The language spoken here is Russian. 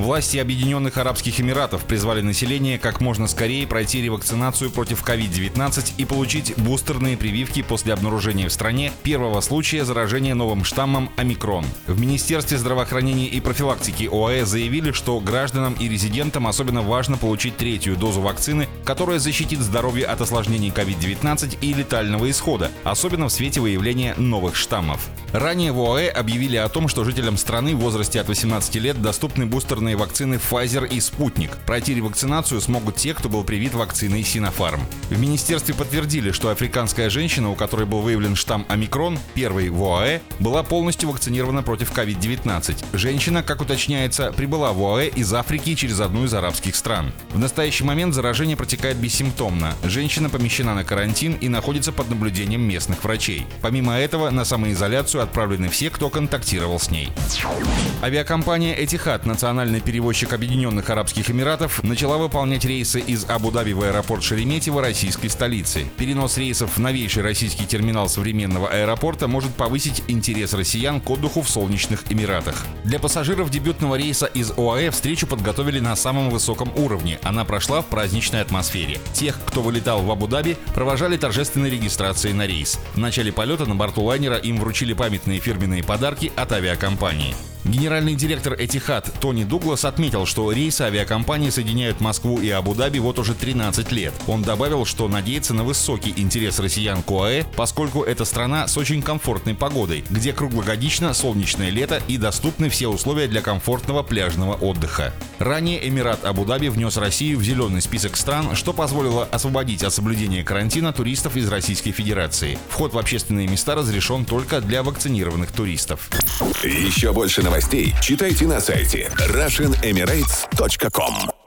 Власти Объединенных Арабских Эмиратов призвали население как можно скорее пройти ревакцинацию против COVID-19 и получить бустерные прививки после обнаружения в стране первого случая заражения новым штаммом омикрон. В Министерстве здравоохранения и профилактики ОАЭ заявили, что гражданам и резидентам особенно важно получить третью дозу вакцины, которая защитит здоровье от осложнений COVID-19 и летального исхода, особенно в свете выявления новых штаммов. Ранее в ОАЭ объявили о том, что жителям страны в возрасте от 18 лет доступны бустерные бесплатные вакцины Pfizer и Спутник. Пройти ревакцинацию смогут те, кто был привит вакциной Sinopharm. В министерстве подтвердили, что африканская женщина, у которой был выявлен штамм омикрон, первый в ОАЭ, была полностью вакцинирована против COVID-19. Женщина, как уточняется, прибыла в ОАЭ из Африки через одну из арабских стран. В настоящий момент заражение протекает бессимптомно. Женщина помещена на карантин и находится под наблюдением местных врачей. Помимо этого, на самоизоляцию отправлены все, кто контактировал с ней. Авиакомпания национальный Национальный перевозчик Объединенных Арабских Эмиратов начала выполнять рейсы из Абу-Даби в аэропорт Шереметьево российской столицы. Перенос рейсов в новейший российский терминал современного аэропорта может повысить интерес россиян к отдыху в солнечных Эмиратах. Для пассажиров дебютного рейса из ОАЭ встречу подготовили на самом высоком уровне. Она прошла в праздничной атмосфере. Тех, кто вылетал в Абу-Даби, провожали торжественной регистрацией на рейс. В начале полета на борту лайнера им вручили памятные фирменные подарки от авиакомпании. Генеральный директор Этихад Тони Дуглас отметил, что рейсы авиакомпании соединяют Москву и Абу-Даби вот уже 13 лет. Он добавил, что надеется на высокий интерес россиян к ОАЭ, поскольку это страна с очень комфортной погодой, где круглогодично солнечное лето и доступны все условия для комфортного пляжного отдыха. Ранее Эмират Абу-Даби внес Россию в зеленый список стран, что позволило освободить от соблюдения карантина туристов из Российской Федерации. Вход в общественные места разрешен только для вакцинированных туристов. Еще больше новостей читайте на сайте RussianEmirates.com